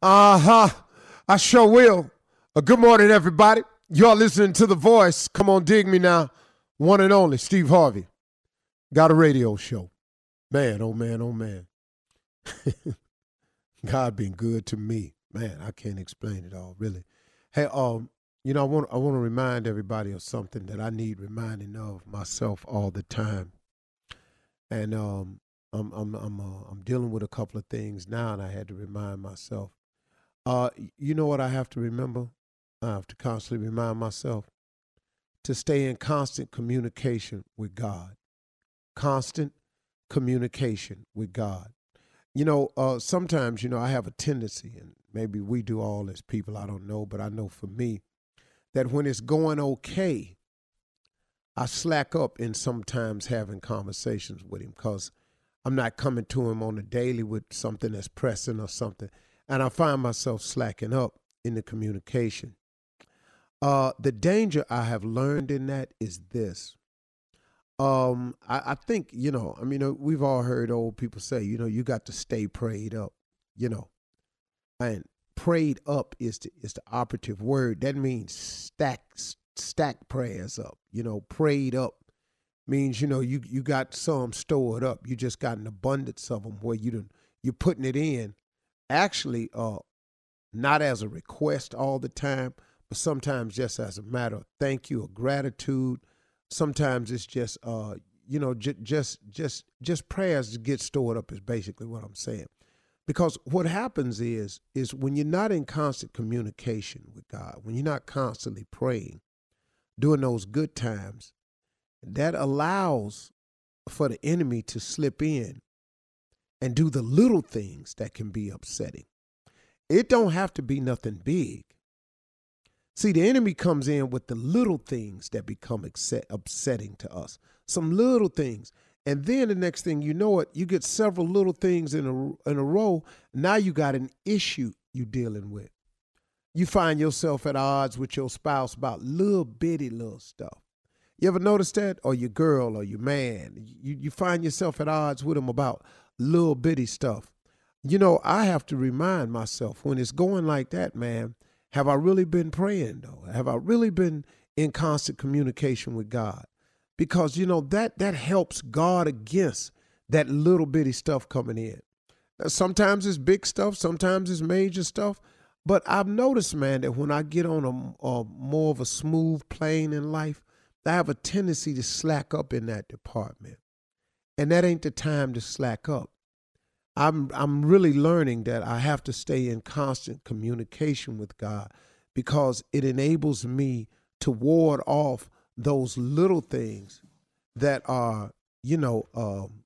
Uh huh. I sure will. Uh, good morning, everybody. Y'all listening to The Voice. Come on, dig me now. One and only, Steve Harvey. Got a radio show. Man, oh man, oh man. God been good to me. Man, I can't explain it all, really. Hey, um, you know, I want I want to remind everybody of something that I need reminding of myself all the time. And um, I'm I'm I'm uh, I'm dealing with a couple of things now, and I had to remind myself. Uh, you know what I have to remember? I have to constantly remind myself to stay in constant communication with God. Constant communication with God. You know, uh, sometimes you know I have a tendency, and maybe we do all as people. I don't know, but I know for me that when it's going okay, I slack up in sometimes having conversations with him because I'm not coming to him on a daily with something that's pressing or something. And I find myself slacking up in the communication. Uh, the danger I have learned in that is this. Um, I, I think, you know, I mean, uh, we've all heard old people say, you know, you got to stay prayed up, you know. And prayed up is the, is the operative word. That means stack stack prayers up. You know, prayed up means you know you you got some stored up. You just got an abundance of them where you done, you're putting it in. Actually, uh, not as a request all the time, but sometimes just as a matter of thank you or gratitude. Sometimes it's just uh, you know, j- just just just prayers get stored up is basically what I'm saying. Because what happens is is when you're not in constant communication with God, when you're not constantly praying, during those good times, that allows for the enemy to slip in and do the little things that can be upsetting. It don't have to be nothing big. See, the enemy comes in with the little things that become upsetting to us. Some little things. And then the next thing you know it, you get several little things in a in a row. Now you got an issue you're dealing with. You find yourself at odds with your spouse about little bitty little stuff. You ever notice that? Or your girl or your man. You you find yourself at odds with them about little bitty stuff. You know, I have to remind myself when it's going like that, man, have I really been praying though? Have I really been in constant communication with God? because you know that that helps guard against that little bitty stuff coming in. Sometimes it's big stuff, sometimes it's major stuff. But I've noticed, man, that when I get on a, a more of a smooth plane in life, I have a tendency to slack up in that department, and that ain't the time to slack up. I'm I'm really learning that I have to stay in constant communication with God because it enables me to ward off those little things that are, you know, um,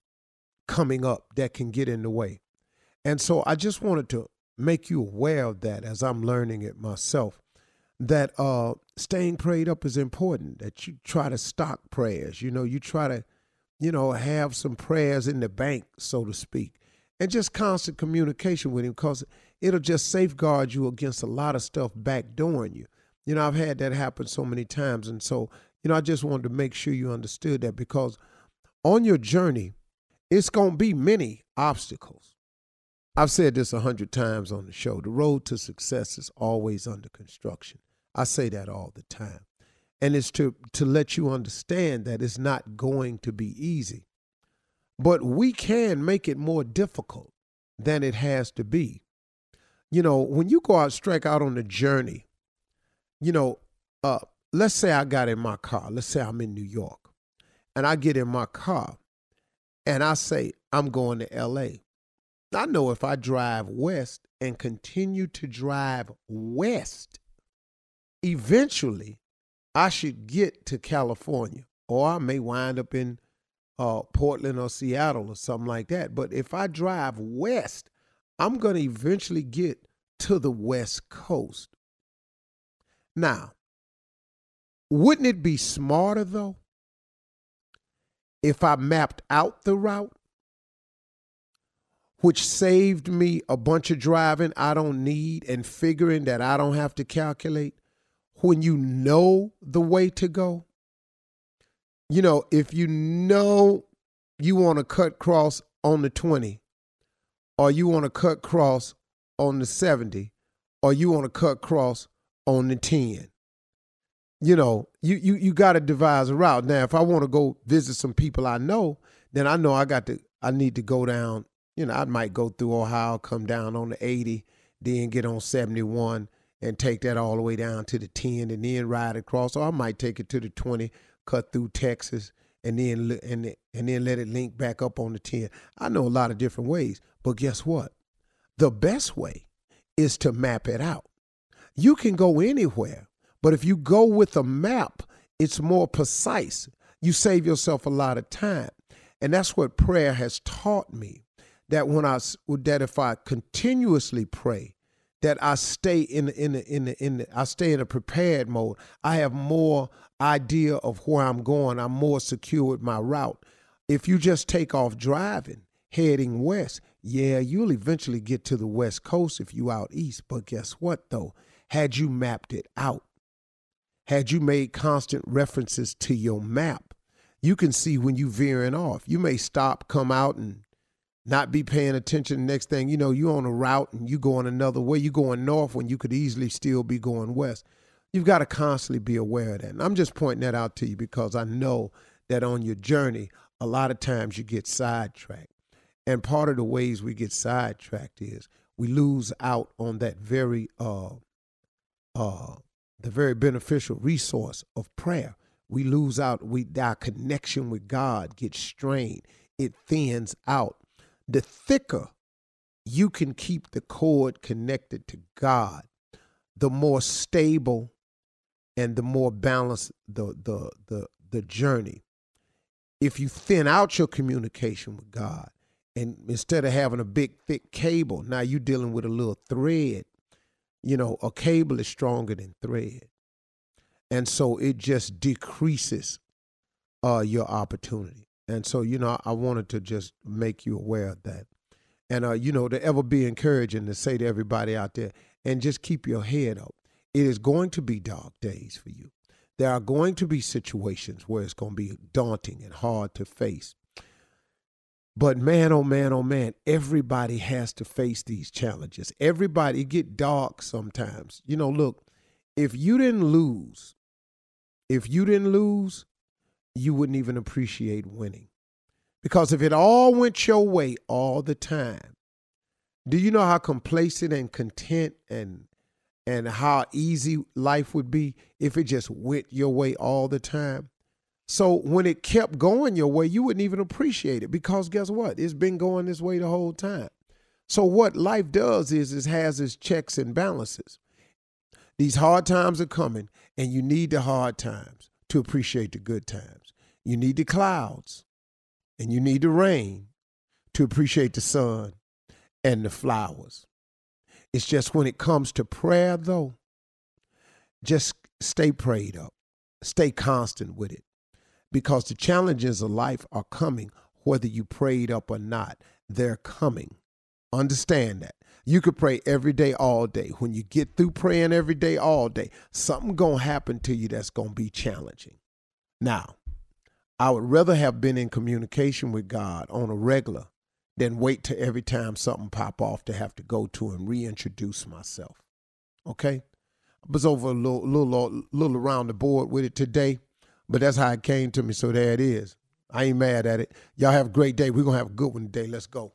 coming up that can get in the way. And so I just wanted to make you aware of that as I'm learning it myself. That uh, staying prayed up is important. That you try to stock prayers. You know, you try to, you know, have some prayers in the bank, so to speak, and just constant communication with Him, because it'll just safeguard you against a lot of stuff backdooring you. You know, I've had that happen so many times, and so you know, I just wanted to make sure you understood that because on your journey, it's going to be many obstacles. I've said this a hundred times on the show. The road to success is always under construction. I say that all the time. And it's to, to let you understand that it's not going to be easy. But we can make it more difficult than it has to be. You know, when you go out, strike out on the journey, you know, uh, let's say I got in my car, let's say I'm in New York, and I get in my car and I say, I'm going to LA. I know if I drive west and continue to drive west, eventually I should get to California, or I may wind up in uh, Portland or Seattle or something like that. But if I drive west, I'm going to eventually get to the West Coast. Now, wouldn't it be smarter though if I mapped out the route, which saved me a bunch of driving I don't need and figuring that I don't have to calculate when you know the way to go? You know, if you know you want to cut cross on the 20 or you want to cut cross on the 70 or you want to cut cross on the 10. You know, you you you got to devise a route. Now, if I want to go visit some people I know, then I know I got to I need to go down, you know, I might go through Ohio, come down on the 80, then get on 71 and take that all the way down to the 10 and then ride across or I might take it to the 20, cut through Texas and then and and then let it link back up on the 10. I know a lot of different ways, but guess what? The best way is to map it out. You can go anywhere, but if you go with a map, it's more precise. You save yourself a lot of time. And that's what prayer has taught me. That when I that if I continuously pray, that I stay in in in in, I stay in a prepared mode. I have more idea of where I'm going. I'm more secure with my route. If you just take off driving, heading west, yeah, you'll eventually get to the west coast if you out east. But guess what though? Had you mapped it out, had you made constant references to your map, you can see when you veering off. You may stop, come out, and not be paying attention. Next thing you know, you're on a route and you going another way. You going north when you could easily still be going west. You've got to constantly be aware of that. And I'm just pointing that out to you because I know that on your journey, a lot of times you get sidetracked. And part of the ways we get sidetracked is we lose out on that very uh uh the very beneficial resource of prayer. We lose out, we our connection with God gets strained. It thins out. The thicker you can keep the cord connected to God, the more stable and the more balanced the the the the journey. If you thin out your communication with God, and instead of having a big thick cable, now you're dealing with a little thread. You know, a cable is stronger than thread. And so it just decreases uh, your opportunity. And so, you know, I wanted to just make you aware of that. And, uh, you know, to ever be encouraging to say to everybody out there, and just keep your head up. It is going to be dark days for you. There are going to be situations where it's going to be daunting and hard to face. But man, oh man, oh man, everybody has to face these challenges. Everybody get dark sometimes. You know, look, if you didn't lose, if you didn't lose, you wouldn't even appreciate winning. Because if it all went your way all the time, do you know how complacent and content and and how easy life would be if it just went your way all the time? So when it kept going your way, you wouldn't even appreciate it because guess what? It's been going this way the whole time. So what life does is it has its checks and balances. These hard times are coming, and you need the hard times to appreciate the good times. You need the clouds, and you need the rain to appreciate the sun and the flowers. It's just when it comes to prayer, though, just stay prayed up, stay constant with it because the challenges of life are coming, whether you prayed up or not. They're coming. Understand that. You could pray every day, all day. When you get through praying every day, all day, something gonna happen to you that's gonna be challenging. Now, I would rather have been in communication with God on a regular than wait to every time something pop off to have to go to and reintroduce myself. Okay? I was over a little, little, uh, little around the board with it today. But that's how it came to me. So there it is. I ain't mad at it. Y'all have a great day. We're going to have a good one today. Let's go.